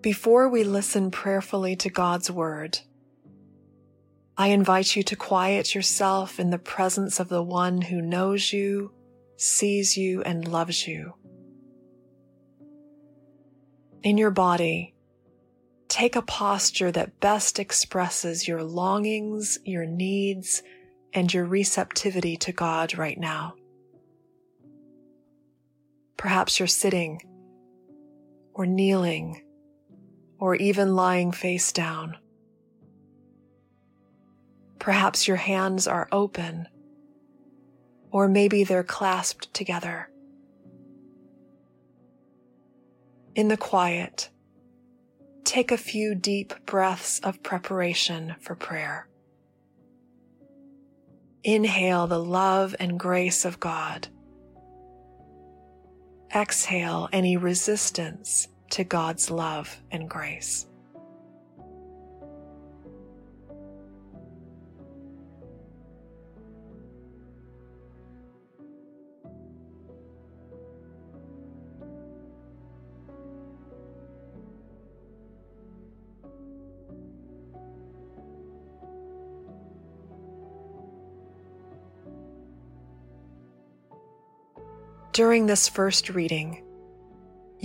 Before we listen prayerfully to God's Word, I invite you to quiet yourself in the presence of the one who knows you, sees you, and loves you. In your body, take a posture that best expresses your longings, your needs, and your receptivity to God right now. Perhaps you're sitting or kneeling or even lying face down. Perhaps your hands are open or maybe they're clasped together. In the quiet, take a few deep breaths of preparation for prayer. Inhale the love and grace of God. Exhale any resistance to God's love and grace. During this first reading,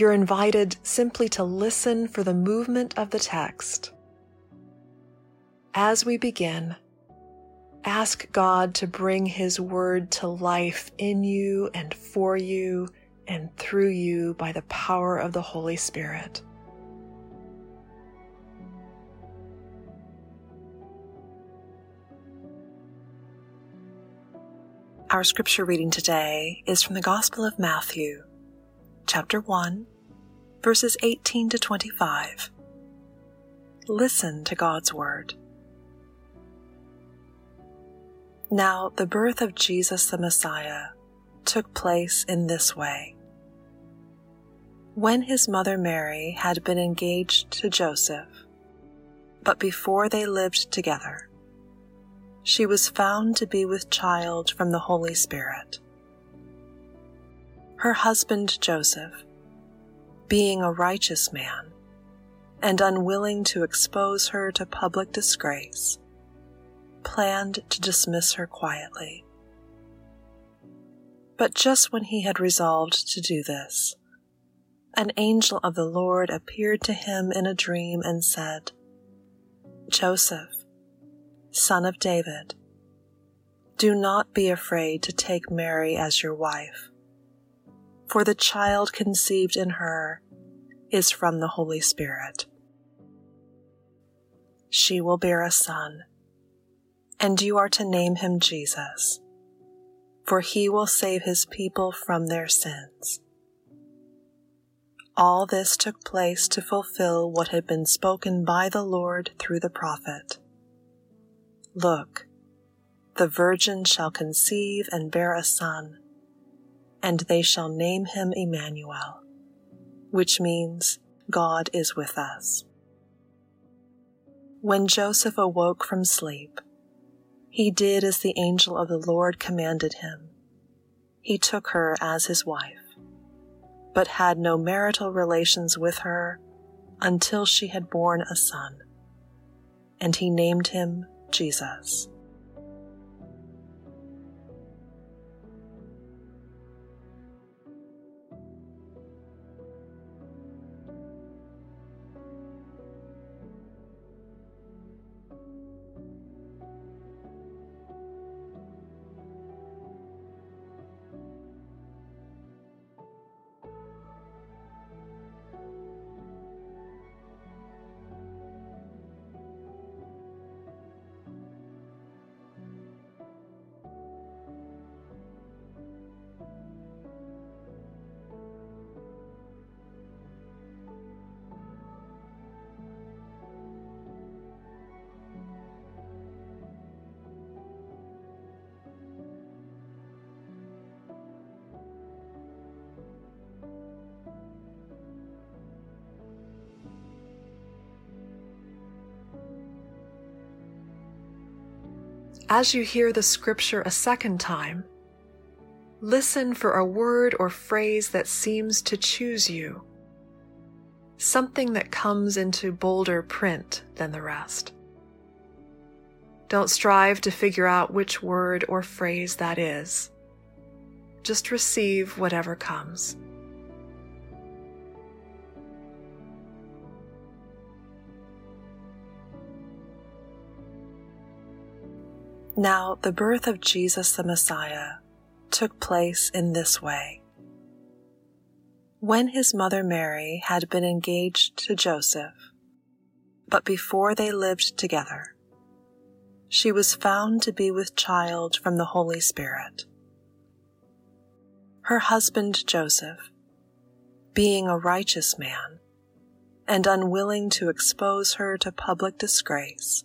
you're invited simply to listen for the movement of the text. As we begin, ask God to bring His Word to life in you and for you and through you by the power of the Holy Spirit. Our scripture reading today is from the Gospel of Matthew, chapter 1, verses 18 to 25. Listen to God's Word. Now, the birth of Jesus the Messiah took place in this way. When his mother Mary had been engaged to Joseph, but before they lived together, she was found to be with child from the Holy Spirit. Her husband Joseph, being a righteous man and unwilling to expose her to public disgrace, planned to dismiss her quietly. But just when he had resolved to do this, an angel of the Lord appeared to him in a dream and said, Joseph, son of David, do not be afraid to take Mary as your wife, for the child conceived in her is from the Holy Spirit. She will bear a son, and you are to name him Jesus, for he will save his people from their sins. All this took place to fulfill what had been spoken by the Lord through the prophet. Look, the virgin shall conceive and bear a son, and they shall name him Emmanuel, which means God is with us. When Joseph awoke from sleep, he did as the angel of the Lord commanded him. He took her as his wife, but had no marital relations with her until she had borne a son, and he named him Jesus. As you hear the scripture a second time, listen for a word or phrase that seems to choose you. something that comes into bolder print than the rest. Don't strive to figure out which word or phrase that is. Just receive whatever comes. Now, the birth of Jesus the Messiah took place in this way. When his mother Mary had been engaged to Joseph, but before they lived together, she was found to be with child from the Holy Spirit. Her husband Joseph, being a righteous man and unwilling to expose her to public disgrace,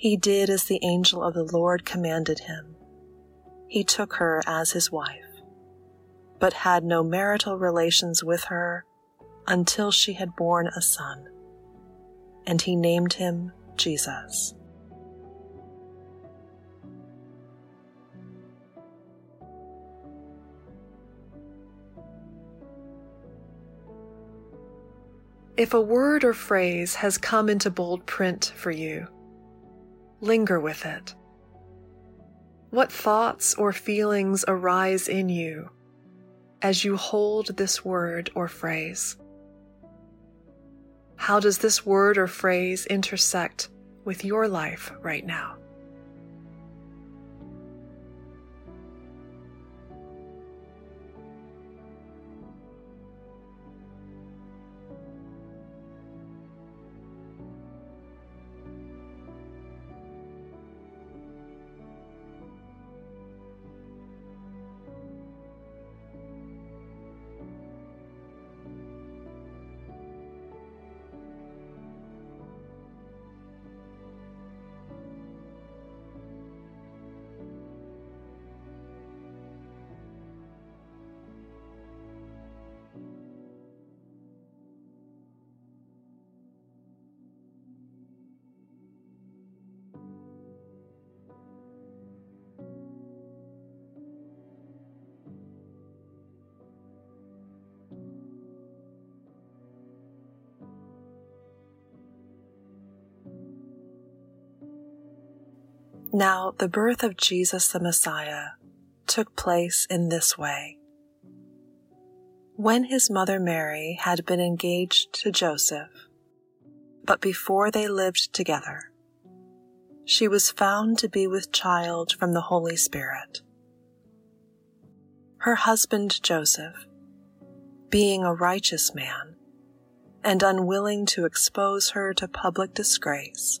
he did as the angel of the Lord commanded him. He took her as his wife, but had no marital relations with her until she had borne a son, and he named him Jesus. If a word or phrase has come into bold print for you, linger with it. What thoughts or feelings arise in you as you hold this word or phrase? How does this word or phrase intersect with your life right now? Now, the birth of Jesus the Messiah took place in this way. When his mother Mary had been engaged to Joseph, but before they lived together, she was found to be with child from the Holy Spirit. Her husband Joseph, being a righteous man and unwilling to expose her to public disgrace,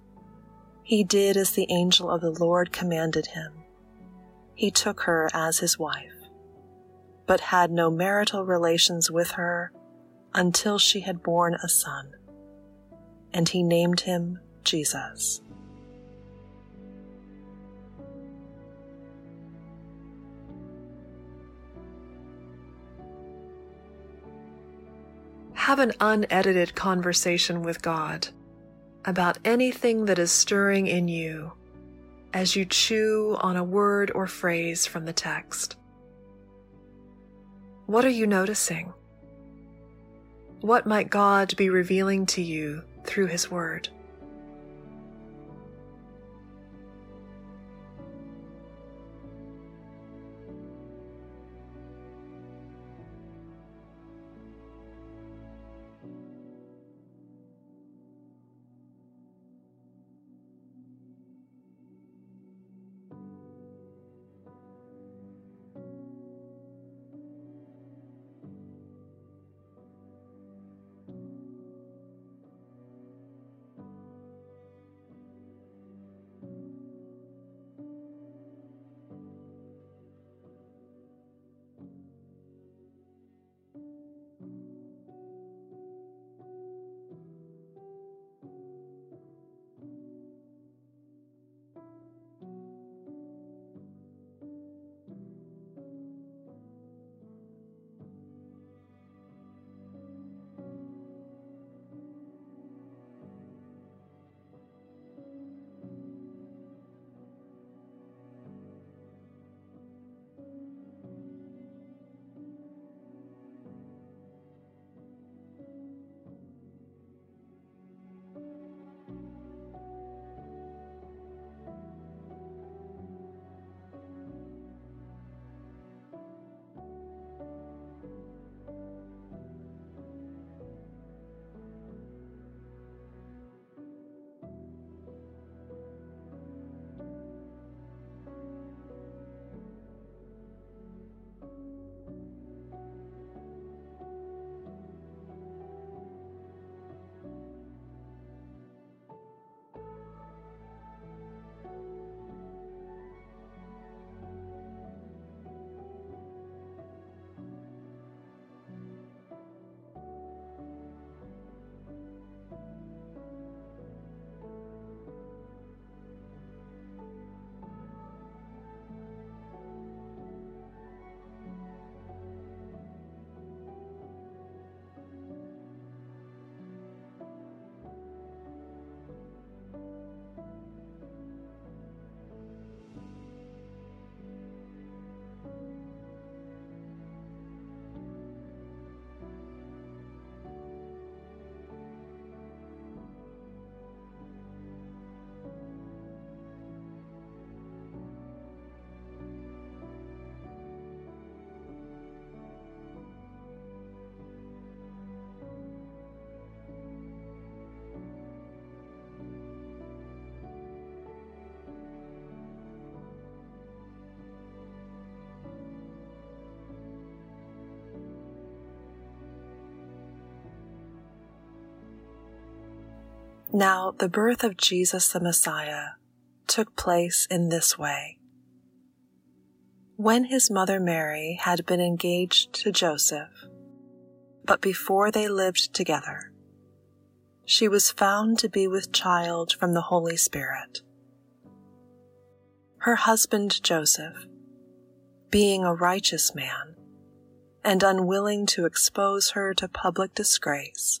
he did as the angel of the Lord commanded him. He took her as his wife, but had no marital relations with her until she had borne a son, and he named him Jesus. Have an unedited conversation with God about anything that is stirring in you as you chew on a word or phrase from the text. What are you noticing? What might God be revealing to you through His Word? Now, the birth of Jesus the Messiah took place in this way. When his mother Mary had been engaged to Joseph, but before they lived together, she was found to be with child from the Holy Spirit. Her husband Joseph, being a righteous man and unwilling to expose her to public disgrace,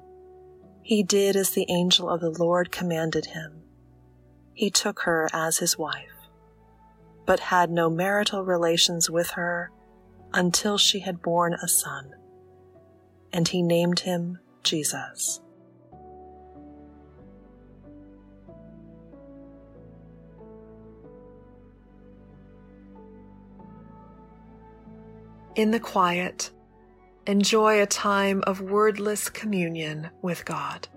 he did as the angel of the Lord commanded him. He took her as his wife but had no marital relations with her until she had borne a son, and he named him Jesus. In the quiet, enjoy a time of wordless communion with God.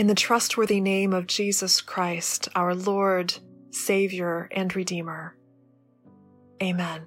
In the trustworthy name of Jesus Christ, our Lord, Savior, and Redeemer. Amen.